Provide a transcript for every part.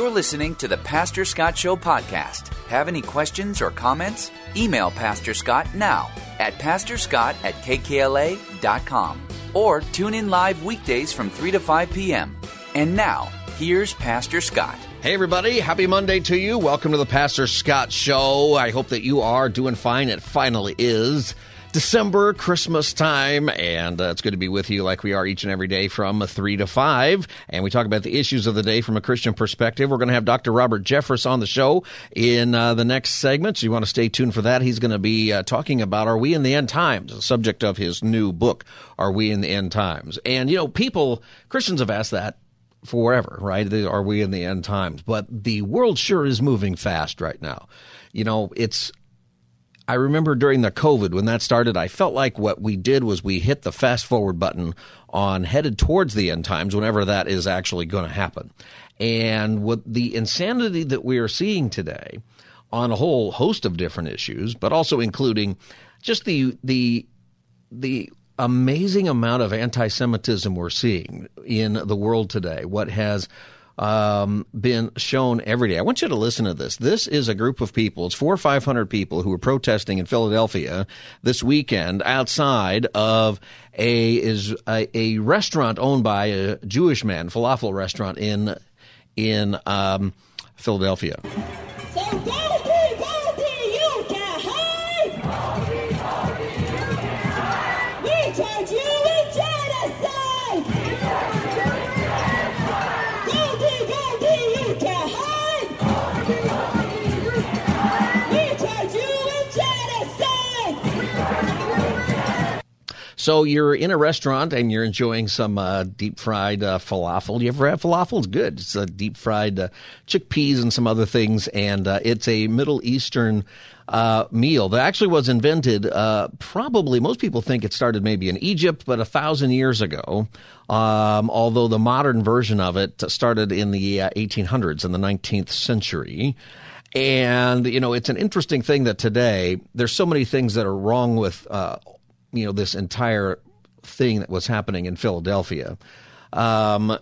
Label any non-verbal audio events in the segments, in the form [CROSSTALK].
You're listening to the Pastor Scott Show podcast. Have any questions or comments? Email Pastor Scott now at pastorscott at kkla.com or tune in live weekdays from 3 to 5 p.m. And now, here's Pastor Scott. Hey, everybody. Happy Monday to you. Welcome to the Pastor Scott Show. I hope that you are doing fine. It finally is. December, Christmas time, and uh, it's good to be with you like we are each and every day from 3 to 5. And we talk about the issues of the day from a Christian perspective. We're going to have Dr. Robert Jeffress on the show in uh, the next segment, so you want to stay tuned for that. He's going to be uh, talking about Are We in the End Times, the subject of his new book, Are We in the End Times? And, you know, people, Christians have asked that forever, right? Are we in the end times? But the world sure is moving fast right now. You know, it's I remember during the COVID when that started, I felt like what we did was we hit the fast forward button on headed towards the end times, whenever that is actually going to happen. And what the insanity that we are seeing today on a whole host of different issues, but also including just the the the amazing amount of anti-Semitism we're seeing in the world today. What has um, been shown every day. I want you to listen to this. This is a group of people. It's four or five hundred people who were protesting in Philadelphia this weekend outside of a is a, a restaurant owned by a Jewish man, falafel restaurant in in um, Philadelphia. So you're in a restaurant and you're enjoying some uh, deep fried uh, falafel. You ever have falafel? It's good. It's a deep fried uh, chickpeas and some other things, and uh, it's a Middle Eastern. Uh, meal that actually was invented. Uh, probably most people think it started maybe in Egypt, but a thousand years ago. Um, although the modern version of it started in the 1800s in the 19th century. And, you know, it's an interesting thing that today there's so many things that are wrong with uh, you know this entire thing that was happening in Philadelphia. Um,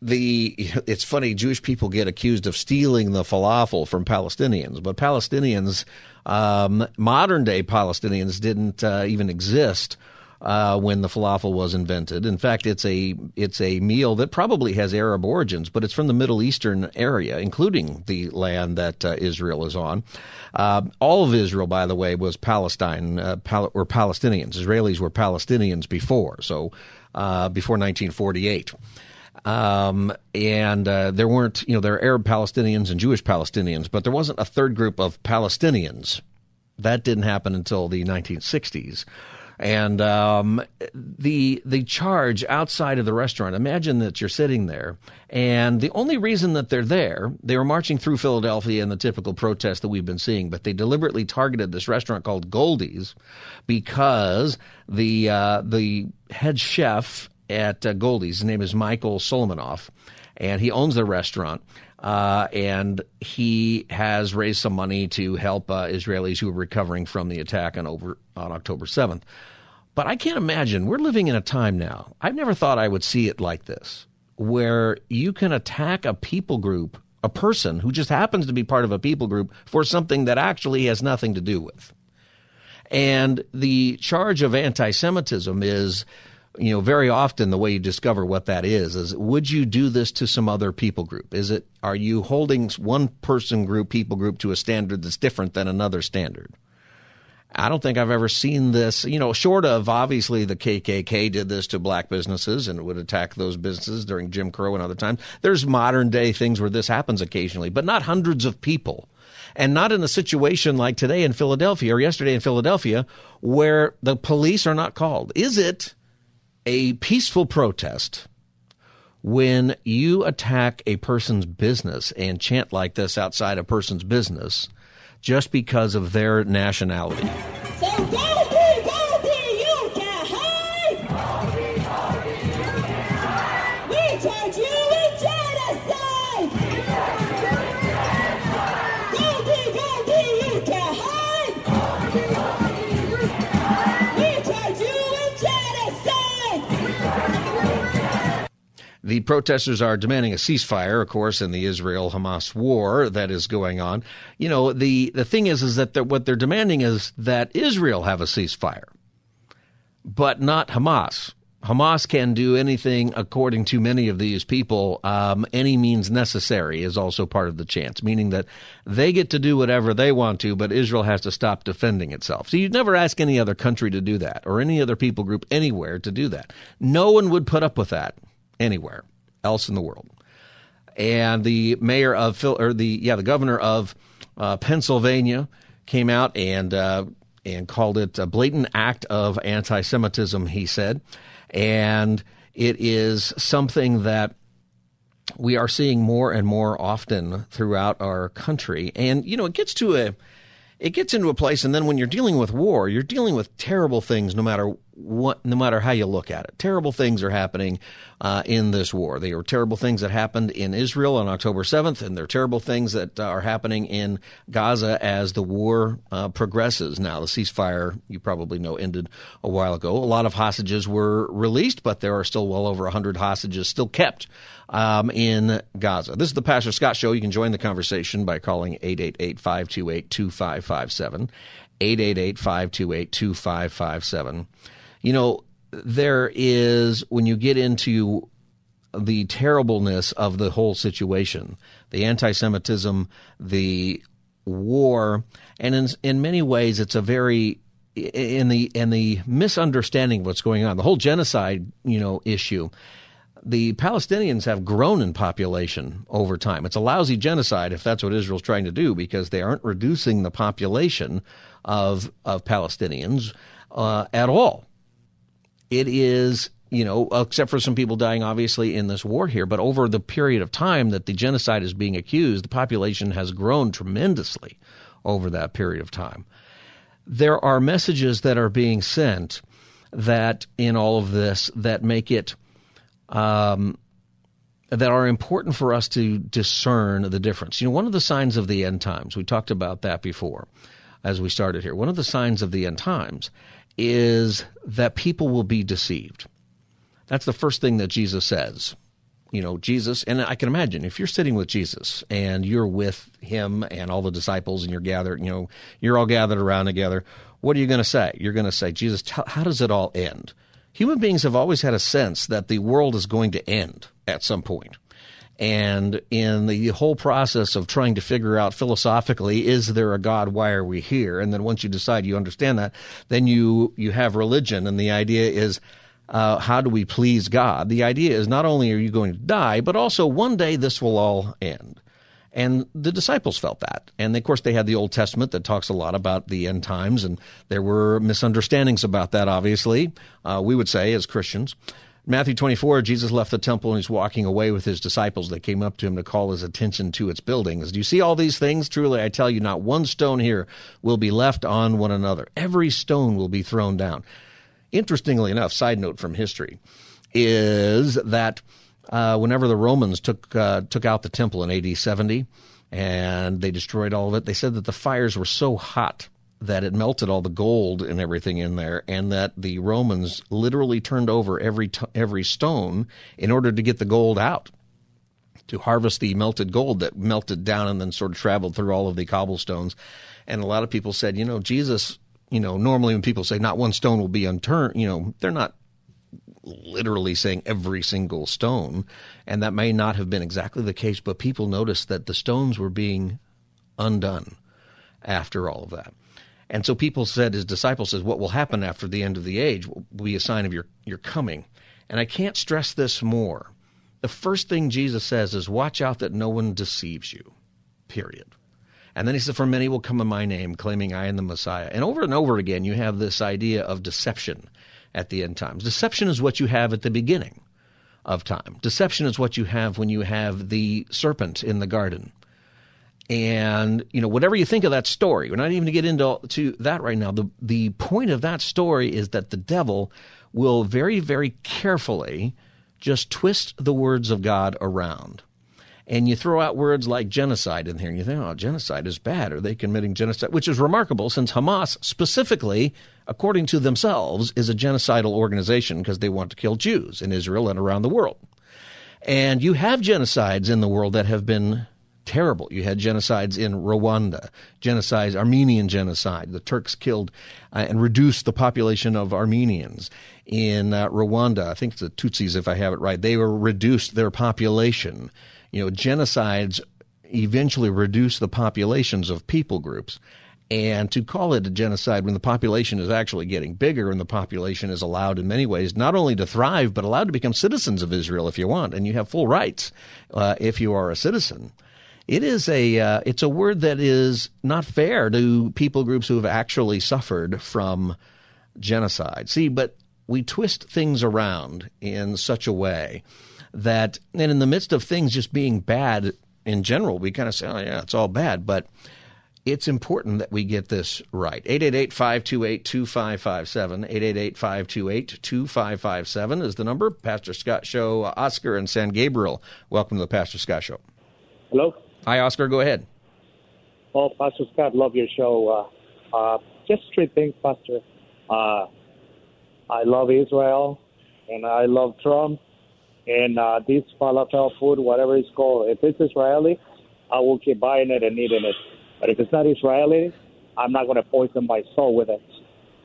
the it's funny Jewish people get accused of stealing the falafel from Palestinians, but Palestinians, um, modern day Palestinians, didn't uh, even exist uh, when the falafel was invented. In fact, it's a it's a meal that probably has Arab origins, but it's from the Middle Eastern area, including the land that uh, Israel is on. Uh, all of Israel, by the way, was Palestine uh, Pal- or Palestinians. Israelis were Palestinians before, so uh, before 1948. Um, and uh, there weren't, you know, there are Arab Palestinians and Jewish Palestinians, but there wasn't a third group of Palestinians. That didn't happen until the 1960s. And um, the the charge outside of the restaurant. Imagine that you're sitting there, and the only reason that they're there, they were marching through Philadelphia in the typical protest that we've been seeing. But they deliberately targeted this restaurant called Goldie's because the uh, the head chef at uh, Goldie's, his name is Michael Solomonov, and he owns the restaurant. Uh, and he has raised some money to help uh, Israelis who are recovering from the attack on over on October 7th. But I can't imagine we're living in a time now. I've never thought I would see it like this, where you can attack a people group, a person who just happens to be part of a people group for something that actually has nothing to do with. And the charge of anti-Semitism is you know, very often the way you discover what that is is would you do this to some other people group? Is it are you holding one person group, people group to a standard that's different than another standard? I don't think I've ever seen this, you know, short of obviously the KKK did this to black businesses and would attack those businesses during Jim Crow and other times. There's modern day things where this happens occasionally, but not hundreds of people. And not in a situation like today in Philadelphia or yesterday in Philadelphia where the police are not called. Is it a peaceful protest when you attack a person's business and chant like this outside a person's business just because of their nationality. The protesters are demanding a ceasefire, of course, in the Israel-Hamas war that is going on. You know, the, the thing is, is that what they're demanding is that Israel have a ceasefire, but not Hamas. Hamas can do anything, according to many of these people, um, any means necessary is also part of the chance, meaning that they get to do whatever they want to, but Israel has to stop defending itself. So you'd never ask any other country to do that or any other people group anywhere to do that. No one would put up with that anywhere else in the world. And the mayor of Phil, or the yeah, the governor of uh, Pennsylvania came out and uh, and called it a blatant act of anti-Semitism. He said, and it is something that we are seeing more and more often throughout our country. And you know, it gets to a it gets into a place and then when you're dealing with war, you're dealing with terrible things no matter what no matter how you look at it. Terrible things are happening uh, in this war. They are terrible things that happened in Israel on October 7th, and they're terrible things that uh, are happening in Gaza as the war uh, progresses. Now, the ceasefire, you probably know, ended a while ago. A lot of hostages were released, but there are still well over 100 hostages still kept um, in Gaza. This is the Pastor Scott Show. You can join the conversation by calling 888 528 2557. 888 528 2557. You know, there is, when you get into the terribleness of the whole situation, the anti Semitism, the war, and in, in many ways, it's a very in the in the misunderstanding of what's going on, the whole genocide, you know, issue. The Palestinians have grown in population over time. It's a lousy genocide if that's what Israel's trying to do because they aren't reducing the population of of Palestinians uh, at all it is you know, except for some people dying, obviously, in this war here. But over the period of time that the genocide is being accused, the population has grown tremendously over that period of time. There are messages that are being sent that in all of this that make it um, that are important for us to discern the difference. You know, one of the signs of the end times, we talked about that before as we started here. One of the signs of the end times is that people will be deceived. That's the first thing that Jesus says. You know, Jesus, and I can imagine if you're sitting with Jesus and you're with him and all the disciples and you're gathered, you know, you're all gathered around together, what are you going to say? You're going to say, Jesus, how does it all end? Human beings have always had a sense that the world is going to end at some point. And in the whole process of trying to figure out philosophically, is there a God? Why are we here? And then once you decide you understand that, then you, you have religion. And the idea is, uh, how do we please God? The idea is not only are you going to die, but also one day this will all end. And the disciples felt that. And of course, they had the Old Testament that talks a lot about the end times, and there were misunderstandings about that, obviously, uh, we would say as Christians. Matthew 24, Jesus left the temple and he's walking away with his disciples. They came up to him to call his attention to its buildings. Do you see all these things? Truly, I tell you, not one stone here will be left on one another. Every stone will be thrown down. Interestingly enough, side note from history is that uh, whenever the Romans took uh, took out the temple in AD 70 and they destroyed all of it, they said that the fires were so hot that it melted all the gold and everything in there, and that the Romans literally turned over every t- every stone in order to get the gold out, to harvest the melted gold that melted down and then sort of traveled through all of the cobblestones. And a lot of people said, you know, Jesus, you know, normally when people say not one stone will be unturned, you know, they're not literally saying every single stone, and that may not have been exactly the case, but people noticed that the stones were being undone after all of that. And so people said, his disciples says, what will happen after the end of the age will be a sign of your, your coming. And I can't stress this more. The first thing Jesus says is, watch out that no one deceives you, period. And then he said, for many will come in my name, claiming I am the Messiah. And over and over again, you have this idea of deception at the end times. Deception is what you have at the beginning of time. Deception is what you have when you have the serpent in the garden. And you know whatever you think of that story, we're not even to get into to that right now. The the point of that story is that the devil will very very carefully just twist the words of God around. And you throw out words like genocide in here, and you think, oh, genocide is bad. Are they committing genocide? Which is remarkable since Hamas, specifically, according to themselves, is a genocidal organization because they want to kill Jews in Israel and around the world. And you have genocides in the world that have been terrible. You had genocides in Rwanda, genocides, Armenian genocide. The Turks killed uh, and reduced the population of Armenians. In uh, Rwanda, I think it's the Tutsis, if I have it right, they were reduced their population. You know, genocides eventually reduce the populations of people groups. And to call it a genocide when the population is actually getting bigger and the population is allowed in many ways not only to thrive, but allowed to become citizens of Israel if you want, and you have full rights uh, if you are a citizen it is a uh, it's a word that is not fair to people groups who have actually suffered from genocide. See, but we twist things around in such a way that, and in the midst of things just being bad in general, we kind of say, "Oh yeah, it's all bad," but it's important that we get this right. 888-528-2557. 888-528-2557 is the number. Pastor Scott Show, Oscar and San Gabriel. Welcome to the Pastor Scott Show. Hello. Hi, Oscar. Go ahead. Oh, Pastor Scott, love your show. Uh, uh, just three things, Pastor. Uh, I love Israel, and I love Trump, and uh, this falafel food, whatever it's called. If it's Israeli, I will keep buying it and eating it. But if it's not Israeli, I'm not going to poison my soul with it.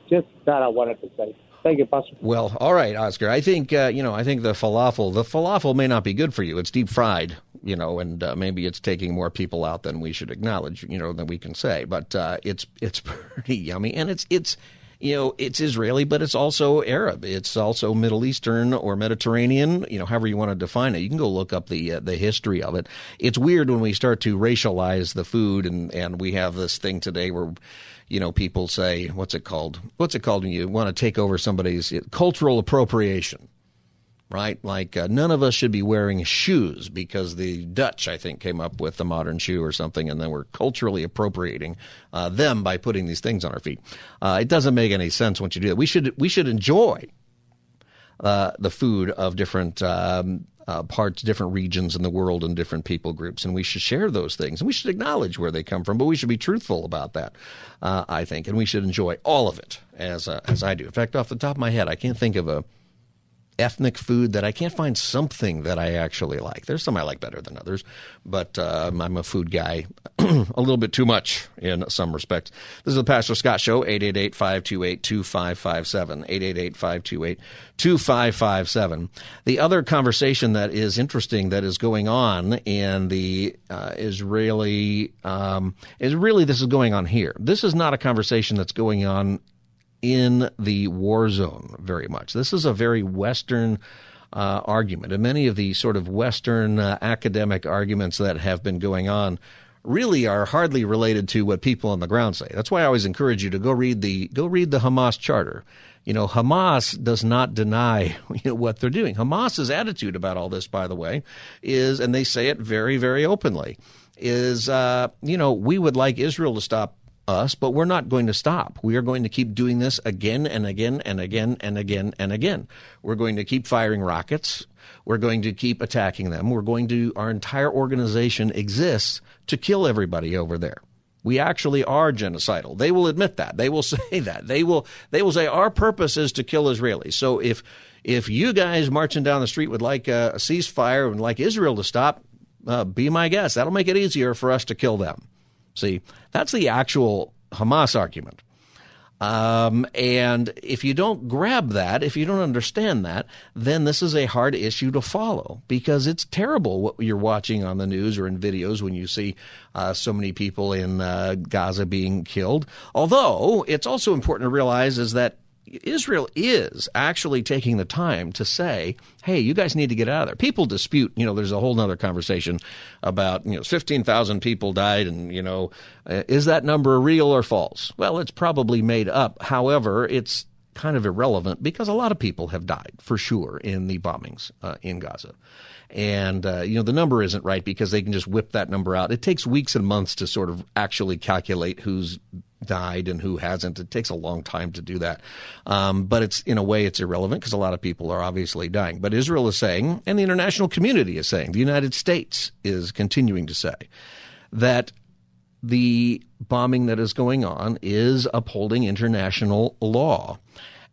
Just that I wanted to say. Thank you, Pastor. Well, all right, Oscar. I think uh, you know. I think the falafel, the falafel may not be good for you. It's deep fried, you know, and uh, maybe it's taking more people out than we should acknowledge, you know, than we can say. But uh, it's it's [LAUGHS] pretty yummy, and it's it's you know it's Israeli, but it's also Arab. It's also Middle Eastern or Mediterranean, you know, however you want to define it. You can go look up the uh, the history of it. It's weird when we start to racialize the food, and and we have this thing today where you know, people say, what's it called? What's it called when you want to take over somebody's cultural appropriation? Right? Like, uh, none of us should be wearing shoes because the Dutch, I think, came up with the modern shoe or something, and then we're culturally appropriating uh, them by putting these things on our feet. Uh, it doesn't make any sense once you do that. We should, we should enjoy uh, the food of different um, uh, parts, different regions in the world, and different people groups, and we should share those things, and we should acknowledge where they come from, but we should be truthful about that, uh, I think, and we should enjoy all of it as as I do. In fact, off the top of my head, I can't think of a ethnic food that I can't find something that I actually like. There's some I like better than others, but uh, I'm a food guy [CLEARS THROAT] a little bit too much in some respects. This is the Pastor Scott Show, 888-528-2557, 888-528-2557. The other conversation that is interesting that is going on in the uh, Israeli, um, is really this is going on here. This is not a conversation that's going on in the war zone very much. This is a very Western uh, argument, and many of the sort of Western uh, academic arguments that have been going on really are hardly related to what people on the ground say. That's why I always encourage you to go read the go read the Hamas charter. You know, Hamas does not deny [LAUGHS] you know, what they're doing. Hamas's attitude about all this, by the way, is, and they say it very, very openly, is uh, you know we would like Israel to stop us, but we're not going to stop. We are going to keep doing this again and again and again and again and again. We're going to keep firing rockets. We're going to keep attacking them. We're going to, our entire organization exists to kill everybody over there. We actually are genocidal. They will admit that. They will [LAUGHS] say that. They will, they will say our purpose is to kill Israelis. So if, if you guys marching down the street would like a, a ceasefire and like Israel to stop, uh, be my guest. That'll make it easier for us to kill them. See, that's the actual Hamas argument. Um, and if you don't grab that, if you don't understand that, then this is a hard issue to follow because it's terrible what you're watching on the news or in videos when you see uh, so many people in uh, Gaza being killed. Although it's also important to realize is that Israel is actually taking the time to say, hey, you guys need to get out of there. People dispute, you know, there's a whole other conversation about, you know, 15,000 people died and, you know, uh, is that number real or false? Well, it's probably made up. However, it's kind of irrelevant because a lot of people have died for sure in the bombings uh, in Gaza. And, uh, you know, the number isn't right because they can just whip that number out. It takes weeks and months to sort of actually calculate who's died and who hasn't. It takes a long time to do that. Um, but it's, in a way, it's irrelevant because a lot of people are obviously dying. But Israel is saying, and the international community is saying, the United States is continuing to say that the bombing that is going on is upholding international law.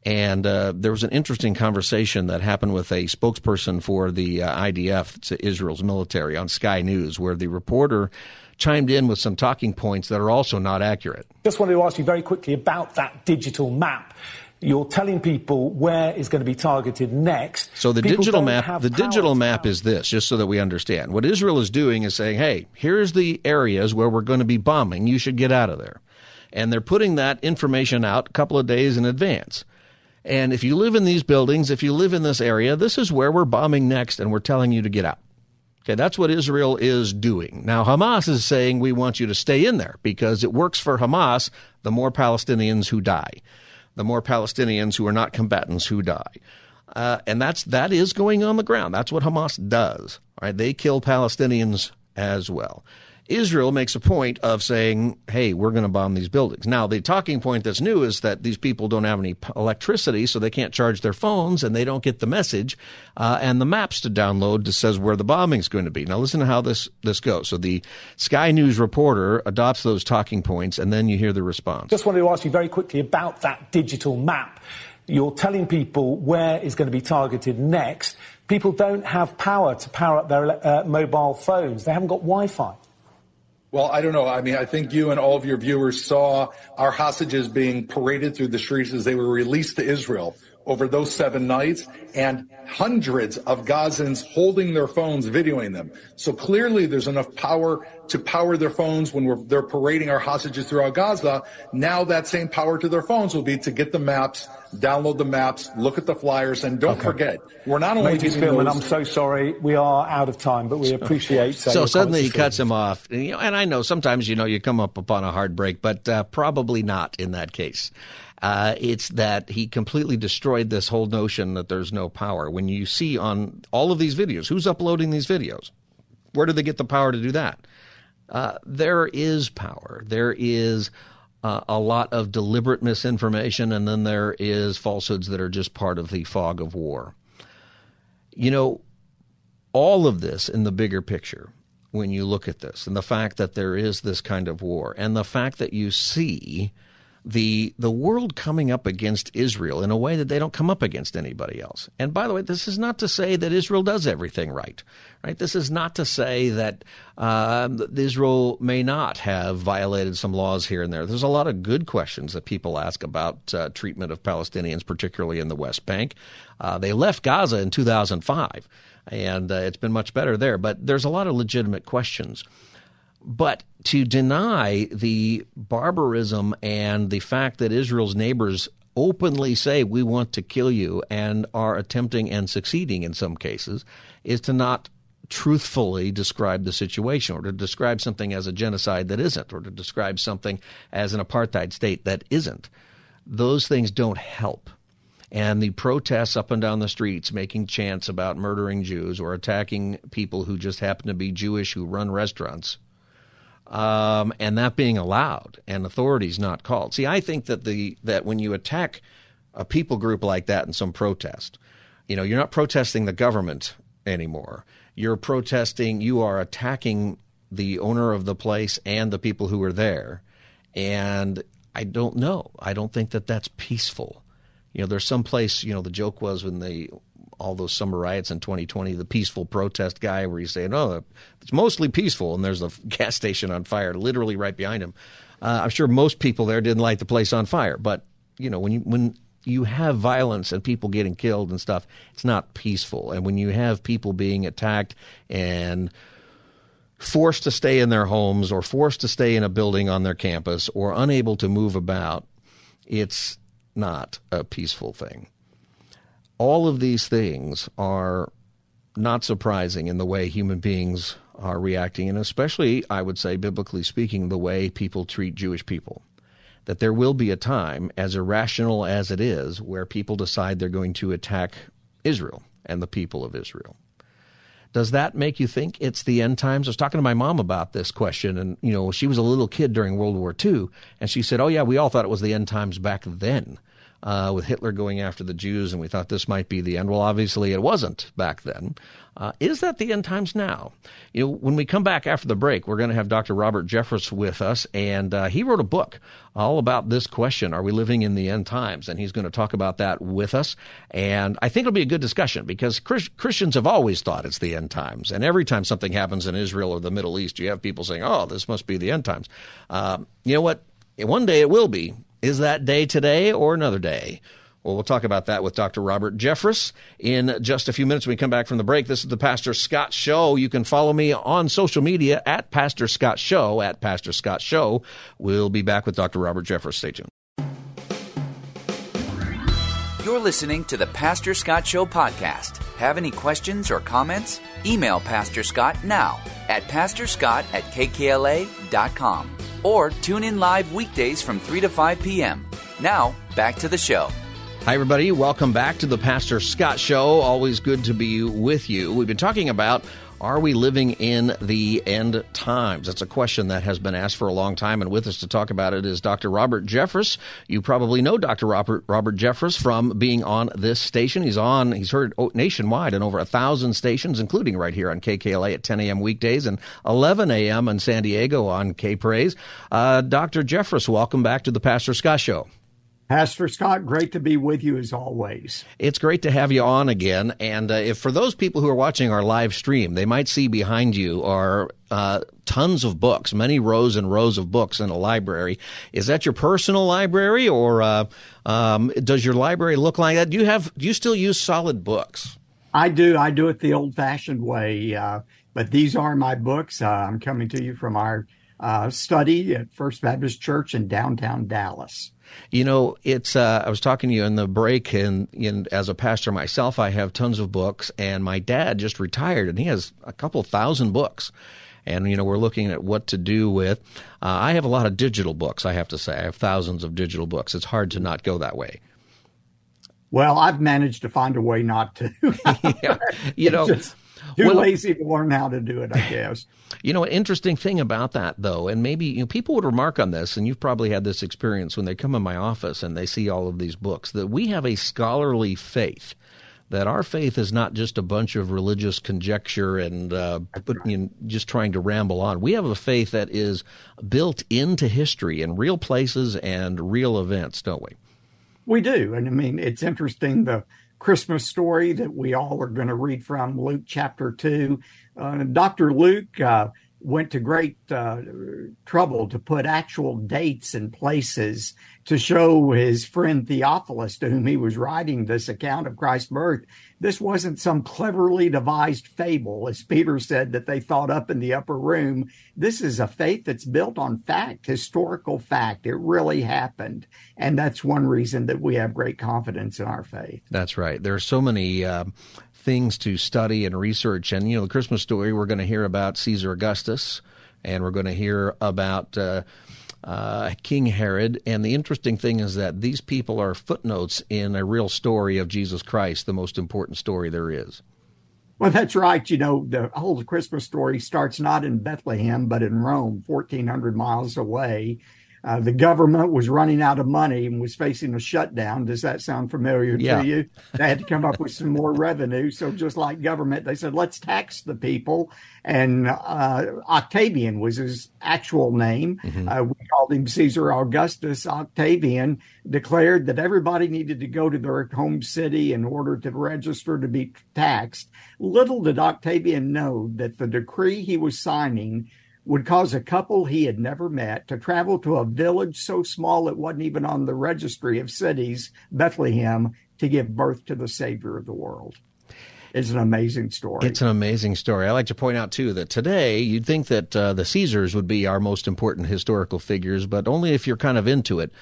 And uh, there was an interesting conversation that happened with a spokesperson for the uh, IDF, Israel's military, on Sky News, where the reporter chimed in with some talking points that are also not accurate. Just wanted to ask you very quickly about that digital map. You're telling people where is going to be targeted next. So the People digital map, the digital map is this, just so that we understand. What Israel is doing is saying, "Hey, here's the areas where we're going to be bombing. You should get out of there," and they're putting that information out a couple of days in advance. And if you live in these buildings, if you live in this area, this is where we're bombing next, and we're telling you to get out. Okay, that's what Israel is doing. Now, Hamas is saying we want you to stay in there because it works for Hamas the more Palestinians who die, the more Palestinians who are not combatants who die. Uh, and that's that is going on the ground. That's what Hamas does. Right? They kill Palestinians as well. Israel makes a point of saying, "Hey, we're going to bomb these buildings." Now, the talking point that's new is that these people don't have any electricity, so they can't charge their phones, and they don't get the message uh, and the maps to download that says where the bombing's going to be. Now, listen to how this this goes. So, the Sky News reporter adopts those talking points, and then you hear the response. Just wanted to ask you very quickly about that digital map. You're telling people where is going to be targeted next. People don't have power to power up their uh, mobile phones. They haven't got Wi-Fi. Well, I don't know. I mean, I think you and all of your viewers saw our hostages being paraded through the streets as they were released to Israel over those seven nights and hundreds of Gazans holding their phones, videoing them. So clearly there's enough power to power their phones when we're, they're parading our hostages throughout Gaza. Now that same power to their phones will be to get the maps, download the maps, look at the flyers, and don't Okay. forget, we're not only Major giving Spielman, those- I'm so sorry. We are out of time, but we appreciate. uh, So suddenly he cuts him off, and, you know, and I know sometimes you know you come up upon a hard break, but uh, probably not in that case. Uh, it's that he completely destroyed this whole notion that there's no power. When you see on all of these videos, who's uploading these videos? Where do they get the power to do that? Uh, there is power. There is uh, a lot of deliberate misinformation, and then there is falsehoods that are just part of the fog of war. You know, all of this in the bigger picture, when you look at this, and the fact that there is this kind of war, and the fact that you see the the world coming up against Israel in a way that they don't come up against anybody else. And by the way, this is not to say that Israel does everything right. Right? This is not to say that that Israel may not have violated some laws here and there. There's a lot of good questions that people ask about uh, treatment of Palestinians, particularly in the West Bank. Uh, they left Gaza in 2005, and uh, it's been much better there. But there's a lot of legitimate questions. But to deny the barbarism and the fact that Israel's neighbors openly say we want to kill you and are attempting and succeeding in some cases is to not truthfully describe the situation or to describe something as a genocide that isn't or to describe something as an apartheid state that isn't. Those things don't help and the protests up and down the streets making chants about murdering Jews or attacking people who just happen to be Jewish who run restaurants, um, and that being allowed and authorities not called. See, I think that the that when you attack a people group like that in some protest, you know, you're not protesting the government anymore. You're protesting. You are attacking the owner of the place and the people who are there, and I don't know. I don't think that that's peaceful. You know, there's some place, you know, the joke was when they, all those summer riots in 2020, the peaceful protest guy where he's saying, oh, it's mostly peaceful. And there's a [LAUGHS] gas station on fire literally right behind him. Uh, I'm sure most people there didn't light the place on fire. But, you know, when you, when you have violence and people getting killed and stuff, it's not peaceful. And when you have people being attacked and forced to stay in their homes or forced to stay in a building on their campus or unable to move about, it's not a peaceful thing. All of these things are not surprising in the way human beings are reacting, and especially, I would say, biblically speaking, the way people treat Jewish people. that there will be a time, as irrational as it is, where people decide they're going to attack Israel and the people of Israel. Does that make you think it's the end times? I was talking to my mom about this question, and you know, she was a little kid during World War II, and she said, "Oh yeah, we all thought it was the end times back then." Uh, with Hitler going after the Jews, and we thought this might be the end. Well, obviously it wasn't back then. Uh, is that the end times now? You know, when we come back after the break, we're going to have Dr. Robert Jeffress with us, and uh, he wrote a book all about this question: Are we living in the end times? And he's going to talk about that with us. And I think it'll be a good discussion because Chris- Christians have always thought it's the end times, and every time something happens in Israel or the Middle East, you have people saying, "Oh, this must be the end times." Uh, you know what? One day it will be, is that day today or another day? Well, we'll talk about that with Dr. Robert Jeffress in just a few minutes when we come back from the break. This is the Pastor Scott Show. You can follow me on social media at Pastor Scott Show, at Pastor Scott Show. We'll be back with Dr. Robert Jeffress. Stay tuned. You're listening to the Pastor Scott Show podcast. Have any questions or comments? Email Pastor Scott now at pastorscott at kkla.com or tune in live weekdays from 3 to 5 p.m. Now, back to the show. Hi, everybody. Welcome back to the Pastor Scott Show. Always good to be with you. We've been talking about are we living in the end times? That's a question that has been asked for a long time, and with us to talk about it is Dr. Robert Jeffress. You probably know Dr. Robert Robert Jeffress from being on this station. He's on. He's heard nationwide in over a thousand stations, including right here on KKLA at 10 a.m. weekdays and 11 a.m. in San Diego on K Praise. Uh, Dr. Jeffress, welcome back to the Pastor Scott Show. Pastor Scott, great to be with you as always. It's great to have you on again. And uh, if for those people who are watching our live stream, they might see behind you are uh, tons of books, many rows and rows of books in a library. Is that your personal library, or uh, um, does your library look like that? Do you have? Do you still use solid books? I do. I do it the old-fashioned way. Uh, but these are my books. Uh, I'm coming to you from our uh, study at First Baptist Church in downtown Dallas. You know, it's. Uh, I was talking to you in the break, and, and as a pastor myself, I have tons of books, and my dad just retired, and he has a couple thousand books. And you know, we're looking at what to do with. Uh, I have a lot of digital books. I have to say, I have thousands of digital books. It's hard to not go that way. Well, I've managed to find a way not to. [LAUGHS] yeah. You [LAUGHS] know, just, too well, lazy to learn how to do it, I [LAUGHS] guess. You know, an interesting thing about that, though, and maybe you know, people would remark on this, and you've probably had this experience when they come in my office and they see all of these books, that we have a scholarly faith. That our faith is not just a bunch of religious conjecture and uh, you know, just trying to ramble on. We have a faith that is built into history in real places and real events, don't we? We do, and I mean it's interesting the Christmas story that we all are going to read from Luke chapter 2. Uh, Dr. Luke uh, went to great uh, trouble to put actual dates and places to show his friend Theophilus, to whom he was writing this account of Christ's birth, this wasn't some cleverly devised fable, as Peter said, that they thought up in the upper room. This is a faith that's built on fact, historical fact. It really happened. And that's one reason that we have great confidence in our faith. That's right. There are so many. Uh, things to study and research. And, you know, the Christmas story, we're going to hear about Caesar Augustus, and we're going to hear about uh, uh, King Herod. And the interesting thing is that these people are footnotes in a real story of Jesus Christ, the most important story there is. Well, that's right. You know, the whole Christmas story starts not in Bethlehem, but in Rome, 1,400 miles away. Uh, the government was running out of money and was facing a shutdown. Does that sound familiar yeah. to you? They had to come up with some more revenue. So just like government, they said, let's tax the people. And uh, Octavian was his actual name. Mm-hmm. Uh, we called him Caesar Augustus. Octavian declared that everybody needed to go to their home city in order to register to be taxed. Little did Octavian know that the decree he was signing would cause a couple he had never met to travel to a village so small it wasn't even on the registry of cities, Bethlehem, to give birth to the Savior of the world. It's an amazing story. It's an amazing story. I like to point out, too, that today you'd think that uh, the Caesars would be our most important historical figures, but only if you're kind of into it.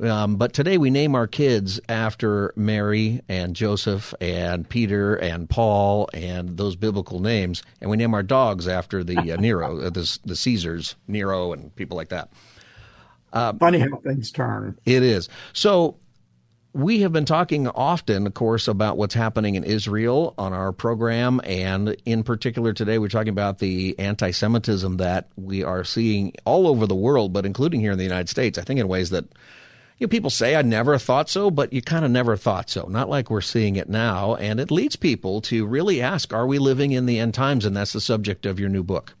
Um, but today we name our kids after Mary and Joseph and Peter and Paul and those biblical names, and we name our dogs after the uh, Nero, uh, the, the Caesars, Nero, and people like that. Uh, Funny how things turn. It is. So we have been talking often, of course, about what's happening in Israel on our program. And in particular, today, we're talking about the anti Semitism that we are seeing all over the world, but including here in the United States, I think in ways that you know, people say, I never thought so, but you kind of never thought so. Not like we're seeing it now. And it leads people to really ask, are we living in the end times? And that's the subject of your new book.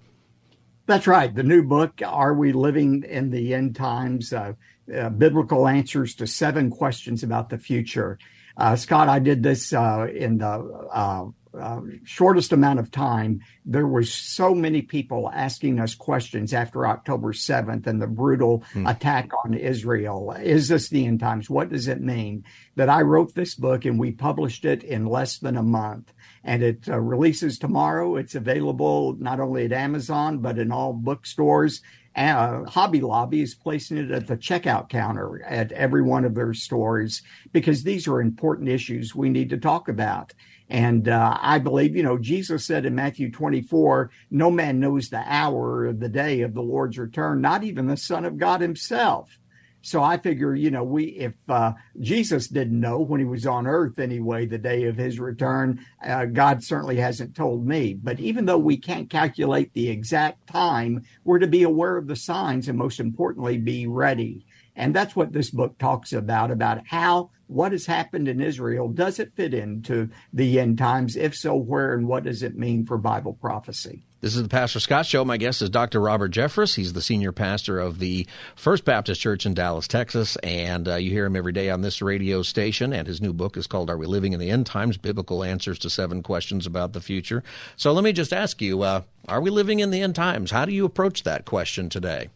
That's right. The new book, Are We Living in the End Times? Uh, uh, biblical answers to seven questions about the future. Uh, Scott, I did this uh, in the uh, shortest amount of time. There were so many people asking us questions after October 7th and the brutal hmm. attack on Israel. Is this the end times? What does it mean? That I wrote this book and we published it in less than a month and it uh, releases tomorrow. It's available not only at Amazon, but in all bookstores. Uh, Hobby Lobby is placing it at the checkout counter at every one of their stores because these are important issues we need to talk about. And uh, I believe, you know, Jesus said in Matthew 24, no man knows the hour of the day of the Lord's return, not even the Son of God himself. So I figure, you know, we if uh, Jesus didn't know when he was on earth anyway, the day of his return, uh, God certainly hasn't told me. But even though we can't calculate the exact time, we're to be aware of the signs and most importantly, be ready. And that's what this book talks about, about how what has happened in Israel, does it fit into the end times? If so, where and what does it mean for Bible prophecy? This is the Pastor Scott Show. My guest is Dr. Robert Jeffress. He's the senior pastor of the First Baptist Church in Dallas, Texas, and uh, you hear him every day on this radio station. And his new book is called "Are We Living in the End Times? Biblical Answers to Seven Questions About the Future." So let me just ask you: uh, Are we living in the end times? How do you approach that question today?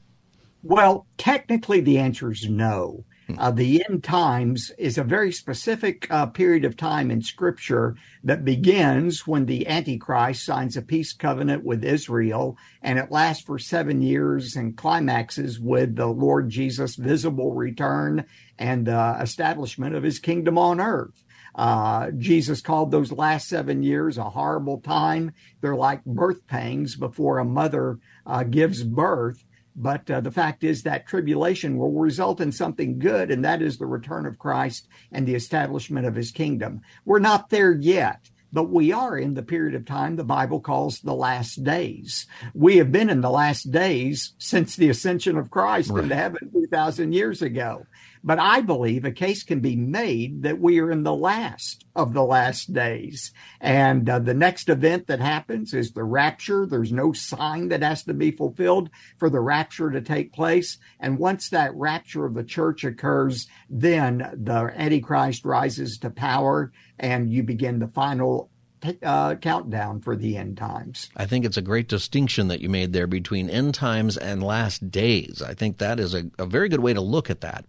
Well, technically, the answer is no. Uh, the end times is a very specific uh, period of time in Scripture that begins when the Antichrist signs a peace covenant with Israel, and it lasts for seven years and climaxes with the Lord Jesus' visible return and the establishment of his kingdom on earth. Uh, Jesus called those last seven years a horrible time. They're like birth pangs before a mother uh, gives birth. But uh, the fact is that tribulation will result in something good, and that is the return of Christ and the establishment of his kingdom. We're not there yet. But we are in the period of time the Bible calls the last days. We have been in the last days since the ascension of Christ right. into heaven 2,000 years ago. But I believe a case can be made that we are in the last of the last days. And uh, the next event that happens is the rapture. There's no sign that has to be fulfilled for the rapture to take place. And once that rapture of the church occurs, then the Antichrist rises to power and you begin the final uh, countdown for the end times. I think it's a great distinction that you made there between end times and last days. I think that is a, a very good way to look at that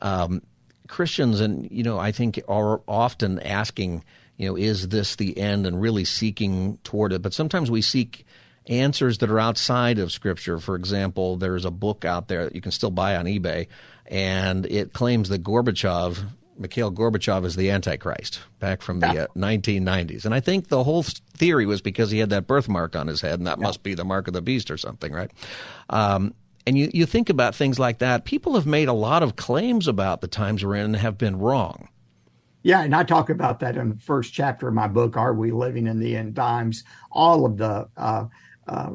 um, Christians, and you know, I think are often asking, you know, is this the end, and really seeking toward it. But sometimes we seek answers that are outside of Scripture. For example, there's a book out there that you can still buy on eBay, and it claims that Gorbachev, Mikhail Gorbachev, is the Antichrist back from the uh, 1990s. And I think the whole theory was because he had that birthmark on his head, and that yeah. must be the mark of the beast or something, right? Um, and you, you think about things like that, people have made a lot of claims about the times we're in and have been wrong. Yeah, and I talk about that in the first chapter of my book, Are We Living in the End Times? All of the uh, uh,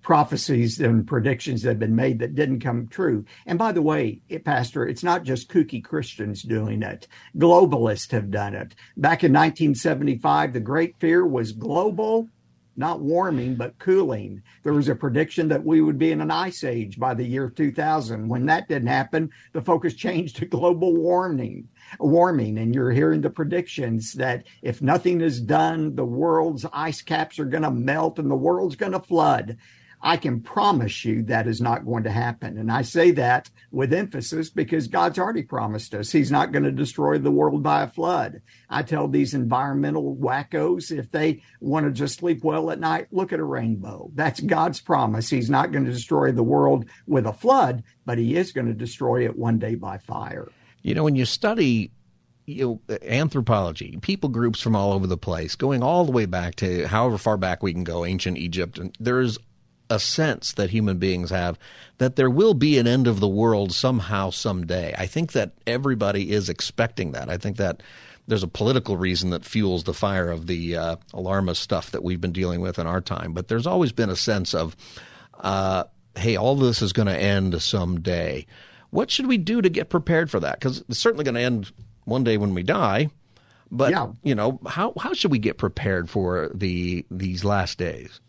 prophecies and predictions that have been made that didn't come true. And by the way, it, Pastor, it's not just kooky Christians doing it. Globalists have done it. Back in 1975, the great fear was global not warming, but cooling. There was a prediction that we would be in an ice age by the year 2000. When that didn't happen, the focus changed to global warming. Warming, and you're hearing the predictions that if nothing is done, the world's ice caps are going to melt and the world's going to flood. I can promise you that is not going to happen. And I say that with emphasis because God's already promised us He's not going to destroy the world by a flood. I tell these environmental wackos if they want to just sleep well at night, look at a rainbow. That's God's promise. He's not going to destroy the world with a flood, but He is going to destroy it one day by fire. You know, when you study you know, anthropology, people groups from all over the place, going all the way back to however far back we can go, ancient Egypt, and there's a sense that human beings have that there will be an end of the world somehow, someday. I think that everybody is expecting that. I think that there's a political reason that fuels the fire of the uh, alarmist stuff that we've been dealing with in our time. But there's always been a sense of, uh, hey, all this is going to end someday. What should we do to get prepared for that? Because it's certainly going to end one day when we die. But yeah. you know, how how should we get prepared for the these last days?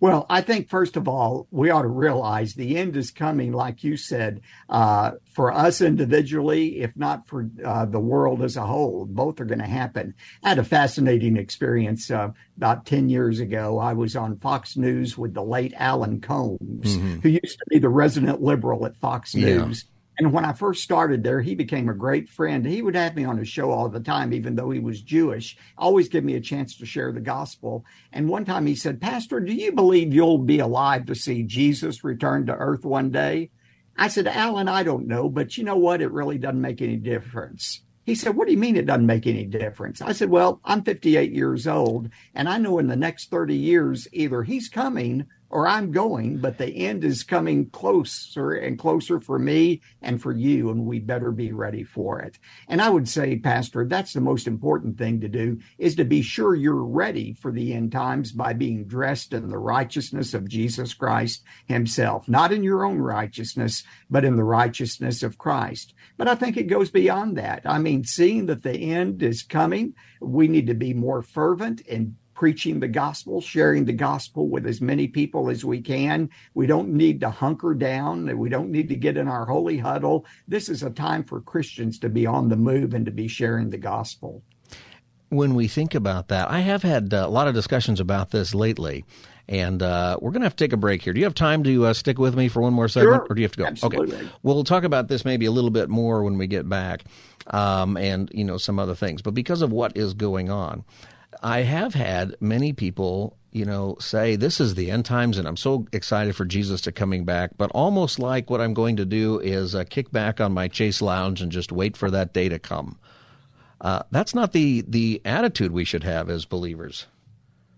Well, I think first of all, we ought to realize the end is coming, like you said, uh, for us individually, if not for uh, the world as a whole. Both are going to happen. I had a fascinating experience uh, about 10 years ago. I was on Fox News with the late Alan Colmes, mm-hmm. who used to be the resident liberal at Fox News. And when I first started there, he became a great friend. He would have me on his show all the time, even though he was Jewish, always give me a chance to share the gospel. And one time he said, Pastor, do you believe you'll be alive to see Jesus return to earth one day? I said, Alan, I don't know, but you know what? It really doesn't make any difference. He said, What do you mean it doesn't make any difference? I said, Well, I'm 58 years old, and I know in the next 30 years, either he's coming or I'm going, but the end is coming closer and closer for me and for you, and we better be ready for it. And I would say, Pastor, that's the most important thing to do is to be sure you're ready for the end times by being dressed in the righteousness of Jesus Christ himself, not in your own righteousness, but in the righteousness of Christ. But I think it goes beyond that. I mean, seeing that the end is coming, we need to be more fervent and preaching the gospel, sharing the gospel with as many people as we can. We don't need to hunker down. We don't need to get in our holy huddle. This is a time for Christians to be on the move and to be sharing the gospel. When we think about that, I have had a lot of discussions about this lately. And uh, we're going to have to take a break here. Do you have time to uh, stick with me for one more segment, sure. or do you have to go? Absolutely. Okay. We'll talk about this maybe a little bit more when we get back, um, and you know some other things. But because of what is going on, I have had many people, you know, say this is the end times and I'm so excited for Jesus to coming back, but almost like what I'm going to do is uh, kick back on my chase lounge and just wait for that day to come. Uh, that's not the the attitude we should have as believers.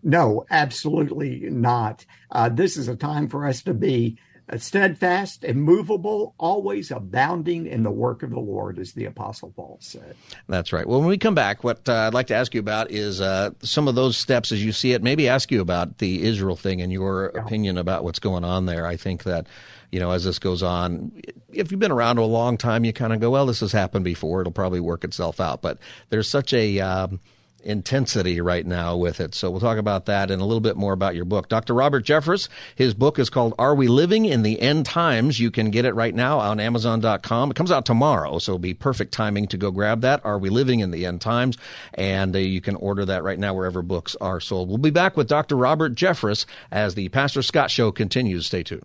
No, absolutely not. Uh, this is a time for us to be steadfast, immovable, always abounding in the work of the Lord, as the Apostle Paul said. That's right. Well, when we come back, what uh, I'd like to ask you about is uh, some of those steps as you see it. Maybe ask you about the Israel thing and your yeah. opinion about what's going on there. I think that you know, as this goes on, if you've been around a long time, you kind of go, well, this has happened before. It'll probably work itself out. But there's such a um, intensity right now with it. So we'll talk about that and a little bit more about your book. Dr. Robert Jeffress, his book is called Are We Living in the End Times? You can get it right now on Amazon.com. It comes out tomorrow, so it'll be perfect timing to go grab that. Are We Living in the End Times? And uh, you can order that right now wherever books are sold. We'll be back with Dr. Robert Jeffress as the Pastor Scott Show continues. Stay tuned.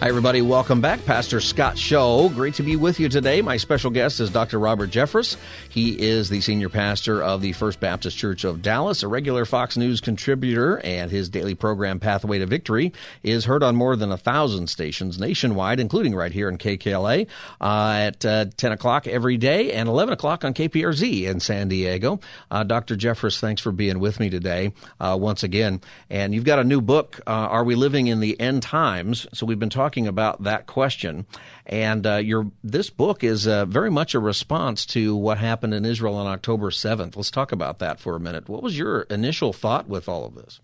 Hi, everybody. Welcome back. Pastor Scott Show. Great to be with you today. My special guest is Dr. Robert Jeffress. He is the senior pastor of the First Baptist Church of Dallas, a regular Fox News contributor, and his daily program, Pathway to Victory, is heard on more than a thousand stations nationwide, including right here in KKLA uh, at uh, 10 o'clock every day and 11 o'clock on KPRZ in San Diego. Uh, Dr. Jeffress, thanks for being with me today uh, once again. And you've got a new book, uh, Are We Living in the End Times? So we've been talking talking about that question. And uh, your this book is uh, very much a response to what happened in Israel on October 7th. Let's talk about that for a minute. What was your initial thought with all of this?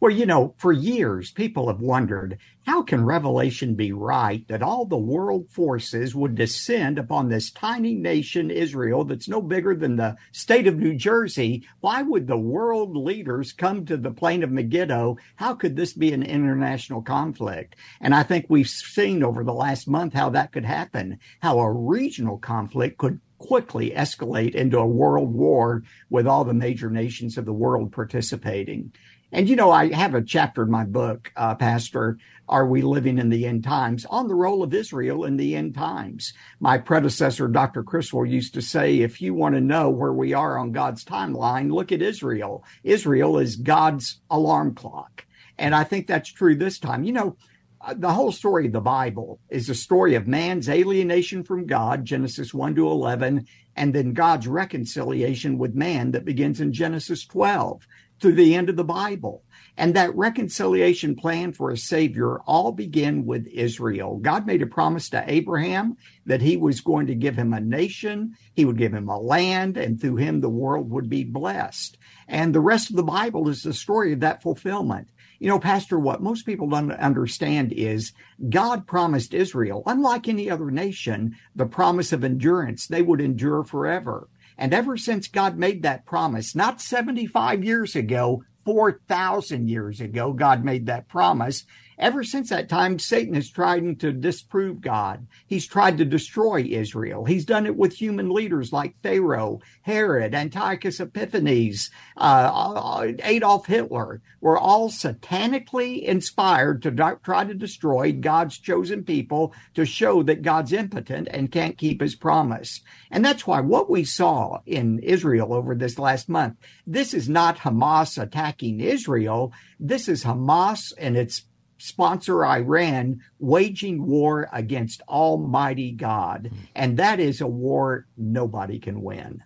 Well, you know, for years, people have wondered how can Revelation be right that all the world forces would descend upon this tiny nation, Israel, that's no bigger than the state of New Jersey? Why would the world leaders come to the plain of Megiddo? How could this be an international conflict? And I think we've seen over the last month how that could happen, how a regional conflict could quickly escalate into a world war with all the major nations of the world participating. And you know, I have a chapter in my book, uh, Pastor, Are We Living in the End Times, on the role of Israel in the end times. My predecessor, Dr. Criswell, used to say, if you want to know where we are on God's timeline, look at Israel. Israel is God's alarm clock. And I think that's true this time. You know, uh, the whole story of the Bible is a story of man's alienation from God, Genesis 1 to 11, and then God's reconciliation with man that begins in Genesis 12 to the end of the Bible. And that reconciliation plan for a savior all began with Israel. God made a promise to Abraham that he was going to give him a nation, he would give him a land, and through him the world would be blessed. And the rest of the Bible is the story of that fulfillment. You know, Pastor, what most people don't understand is God promised Israel, unlike any other nation, the promise of endurance. They would endure forever. And ever since God made that promise, not 75 years ago, 4,000 years ago, God made that promise. Ever since that time, Satan has tried to disprove God. He's tried to destroy Israel. He's done it with human leaders like Pharaoh, Herod, Antiochus Epiphanes, uh, Adolf Hitler. Were all satanically inspired to try to destroy God's chosen people to show that God's impotent and can't keep his promise. And that's why what we saw in Israel over this last month, this is not Hamas attacking Israel. This is Hamas and its sponsor Iran waging war against Almighty God. And that is a war nobody can win.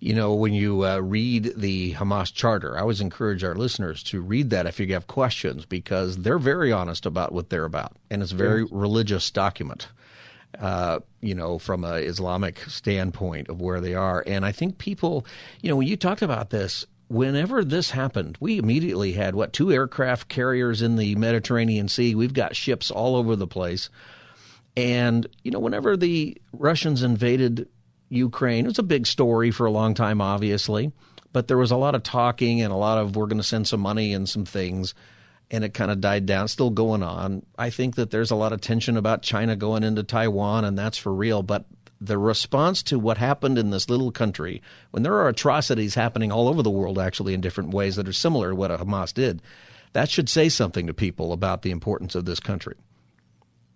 You know, when you uh, read the Hamas charter, I always encourage our listeners to read that if you have questions because they're very honest about what they're about. And it's a very yes. religious document. Uh, you know, from an Islamic standpoint of where they are. And I think people, you know, when you talked about this, whenever this happened, we immediately had what two aircraft carriers in the Mediterranean Sea. We've got ships all over the place. And, you know, whenever the Russians invaded Ukraine, it was a big story for a long time, obviously. But there was a lot of talking and a lot of we're going to send some money and some things. And it kind of died down, still going on. I think that there's a lot of tension about China going into Taiwan, and that's for real. But the response to what happened in this little country, when there are atrocities happening all over the world, actually, in different ways that are similar to what Hamas did, that should say something to people about the importance of this country.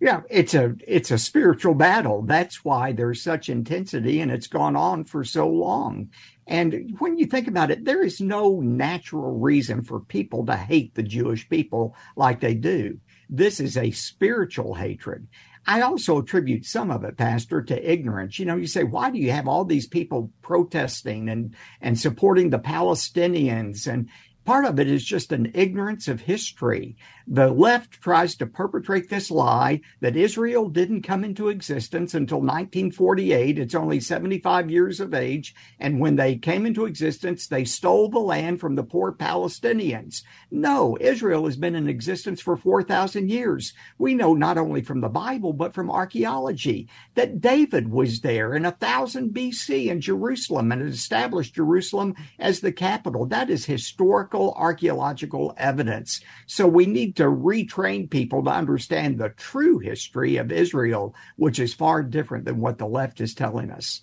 Yeah, it's a it's a spiritual battle. That's why there's such intensity and it's gone on for so long. And when you think about it, there is no natural reason for people to hate the Jewish people like they do. This is a spiritual hatred. I also attribute some of it, Pastor, to ignorance. You know, you say, why do you have all these people protesting and, and supporting the Palestinians? And Part of it is just an ignorance of history. The left tries to perpetrate this lie that Israel didn't come into existence until 1948. It's only 75 years of age. And when they came into existence, they stole the land from the poor Palestinians. No, Israel has been in existence for 4,000 years. We know not only from the Bible, but from archaeology that David was there in 1000 BC in Jerusalem and established Jerusalem as the capital. That is historical archaeological evidence. So we need to retrain people to understand the true history of Israel, which is far different than what the left is telling us.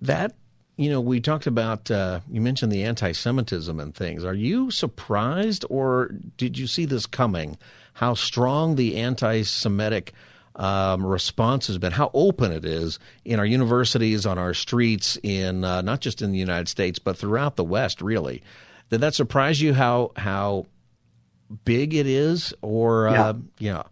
That you know, we talked about, uh, you mentioned the anti Semitism and things. Are you surprised or did you see this coming? How strong the anti Semitic um, response has been, how open it is in our universities, on our streets, in uh, not just in the United States, but throughout the West, really. Did that surprise you how how big it is, or yeah? Uh, yeah.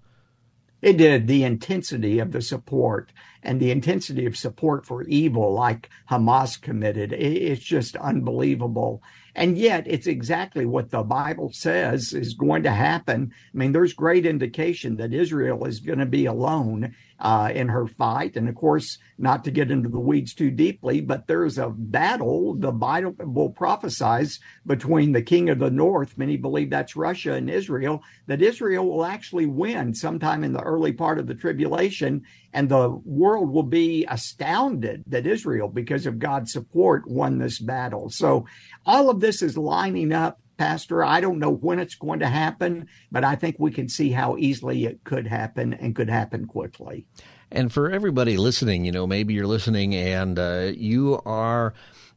It did. The intensity of the support and the intensity of support for evil, like Hamas committed, it's just unbelievable. And yet, it's exactly what the Bible says is going to happen. I mean, there's great indication that Israel is going to be alone uh, in her fight. And of course, not to get into the weeds too deeply, but there's a battle the Bible prophesies between the king of the north, many believe that's Russia and Israel, that Israel will actually win sometime in the early part of the tribulation. And the world will be astounded that Israel, because of God's support, won this battle. So all of this is lining up Pastor. I don't know when it's going to happen, but I think we can see how easily it could happen and could happen quickly. And for everybody listening, you know, maybe you're listening and uh, you are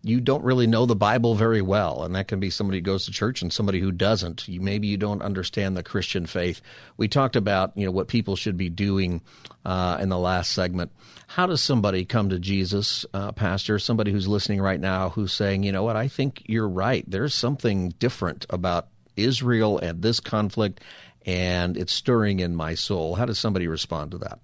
you don't really know the Bible very well, and that can be somebody who goes to church and somebody who doesn't. You, maybe you don't understand the Christian faith. We talked about you know what people should be doing uh, in the last segment. How does somebody come to Jesus, uh, Pastor? Somebody who's listening right now who's saying, you know what, I think you're right. There's something different about Israel and this conflict, and it's stirring in my soul. How does somebody respond to that?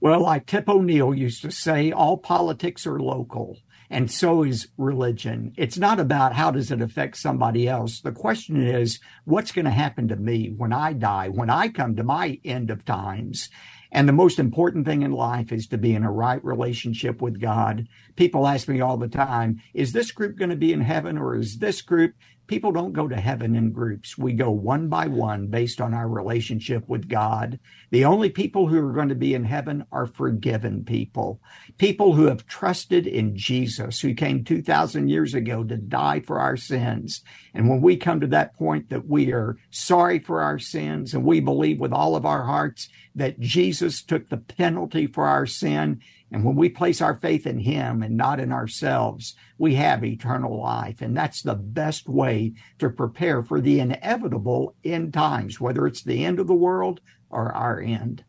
Well, like Tip O'Neill used to say, all politics are local and so is religion. It's not about how does it affect somebody else. The question is, what's going to happen to me when I die, when I come to my end of times? And the most important thing in life is to be in a right relationship with God. People ask me all the time, is this group going to be in heaven or is this group? People don't go to heaven in groups. We go one by one based on our relationship with God. The only people who are going to be in heaven are forgiven people, people who have trusted in Jesus, who came 2,000 years ago to die for our sins. And when we come to that point that we are sorry for our sins and we believe with all of our hearts that Jesus took the penalty for our sin and when we place our faith in Him and not in ourselves, we have eternal life. And that's the best way to prepare for the inevitable end times, whether it's the end of the world or our end.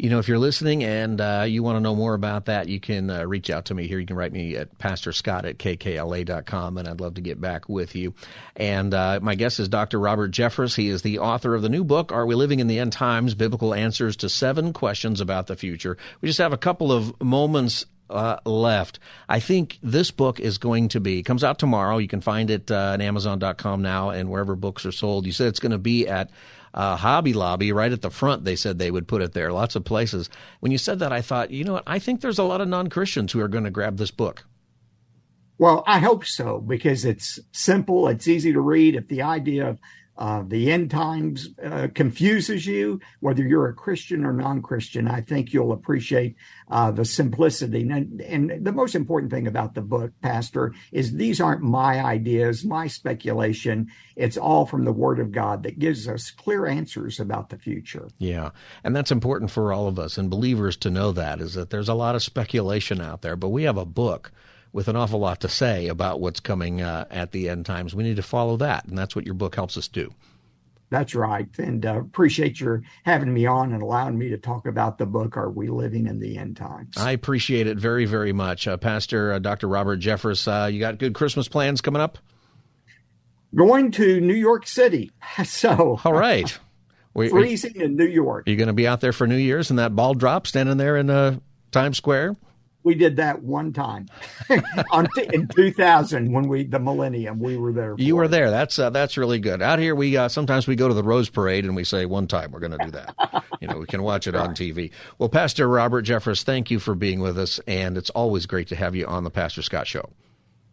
You know, if you're listening and uh, you want to know more about that, you can uh, reach out to me here. You can write me at Pastor Scott at kkla.com, and I'd love to get back with you. And uh, my guest is Dr. Robert Jeffress. He is the author of the new book, Are We Living in the End Times? Biblical Answers to Seven Questions About the Future. We just have a couple of moments uh, left. I think this book is going to be comes out tomorrow. You can find it uh, at Amazon.com now and wherever books are sold. You said it's going to be at uh, Hobby Lobby right at the front. They said they would put it there. Lots of places. When you said that, I thought, you know what? I think there's a lot of non Christians who are going to grab this book. Well, I hope so because it's simple, it's easy to read. If the idea of uh, the end times uh, confuses you, whether you're a Christian or non Christian, I think you'll appreciate uh, the simplicity. And, and the most important thing about the book, Pastor, is these aren't my ideas, my speculation. It's all from the Word of God that gives us clear answers about the future. Yeah. And that's important for all of us and believers to know that is that there's a lot of speculation out there, but we have a book with an awful lot to say about what's coming uh, at the end times. We need to follow that, and that's what your book helps us do. That's right, and uh, appreciate your having me on and allowing me to talk about the book. Are we living in the end times? I appreciate it very, very much, uh, Pastor uh, Dr. Robert Jeffress. Uh, you got good Christmas plans coming up? Going to New York City, [LAUGHS] so all right. [LAUGHS] We, freezing in New York. Are you going to be out there for New Year's and that ball drop standing there in uh, Times Square? We did that one time. [LAUGHS] In 2000 when we the millennium we were there you were it. there. That's uh, that's really good. Out here we uh, sometimes we go to the rose parade and we say one time we're going to do that. You know we can watch it on tv well pastor robert jeffress thank you for being with us and it's always great to have you on the pastor scott show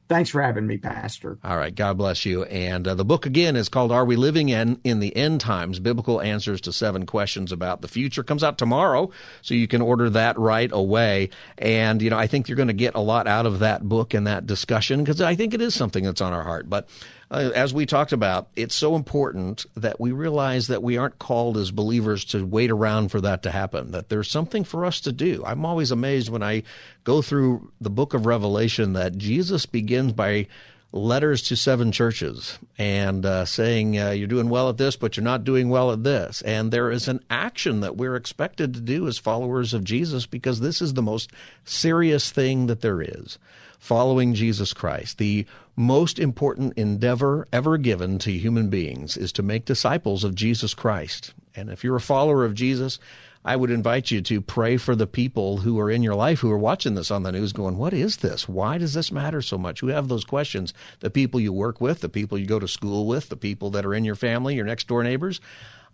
Thanks for having me, Pastor. All right. God bless you. And uh, the book again is called Are We Living in, in the End Times? Biblical Answers to Seven Questions About the Future. Comes out tomorrow, so you can order that right away. And, you know, I think you're going to get a lot out of that book and that discussion because I think it is something that's on our heart. But uh, as we talked about, it's so important that we realize that we aren't called as believers to wait around for that to happen, that there's something for us to do. I'm always amazed when I go through the book of Revelation that Jesus begins by letters to seven churches and uh, saying uh, you're doing well at this, but you're not doing well at this. And there is an action that we're expected to do as followers of Jesus because this is the most serious thing that there is following Jesus Christ. The most important endeavor ever given to human beings is to make disciples of Jesus Christ. And if you're a follower of Jesus, I would invite you to pray for the people who are in your life who are watching this on the news going, What is this? Why does this matter so much? Who have those questions? The people you work with, the people you go to school with, the people that are in your family, your next door neighbors.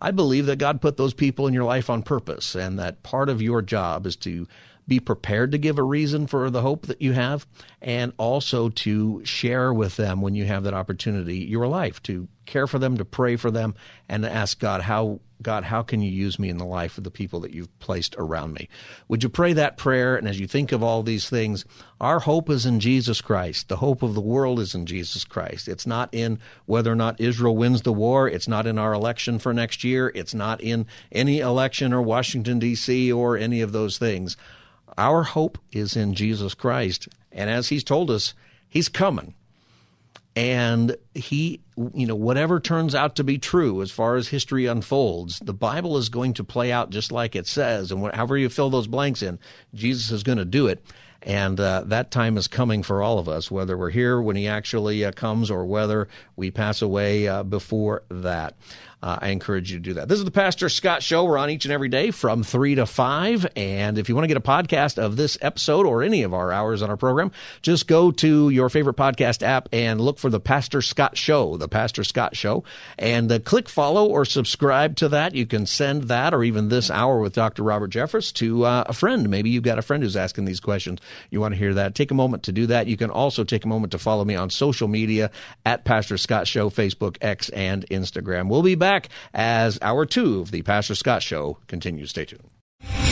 I believe that God put those people in your life on purpose, and that part of your job is to be prepared to give a reason for the hope that you have, and also to share with them when you have that opportunity your life, to care for them, to pray for them, and to ask God, how God, how can you use me in the life of the people that you've placed around me? Would you pray that prayer? And as you think of all these things, our hope is in Jesus Christ. The hope of the world is in Jesus Christ. It's not in whether or not Israel wins the war. It's not in our election for next year. It's not in any election or Washington, D.C. or any of those things. Our hope is in Jesus Christ. And as he's told us, he's coming. And he, you know, whatever turns out to be true as far as history unfolds, the Bible is going to play out just like it says. And however you fill those blanks in, Jesus is going to do it. And uh, that time is coming for all of us, whether we're here when he actually uh, comes or whether we pass away uh, before that. Uh, I encourage you to do that. This is the Pastor Scott Show. We're on each and every day from 3 to 5. And if you want to get a podcast of this episode or any of our hours on our program, just go to your favorite podcast app and look for the Pastor Scott Show, the Pastor Scott Show, and uh, click follow or subscribe to that. You can send that or even this hour with Dr. Robert Jeffress to uh, a friend. Maybe you've got a friend who's asking these questions. You want to hear that. Take a moment to do that. You can also take a moment to follow me on social media at Pastor Scott Show, Facebook, X, and Instagram. We'll be back back as hour two of the Pastor Scott Show continues. Stay tuned.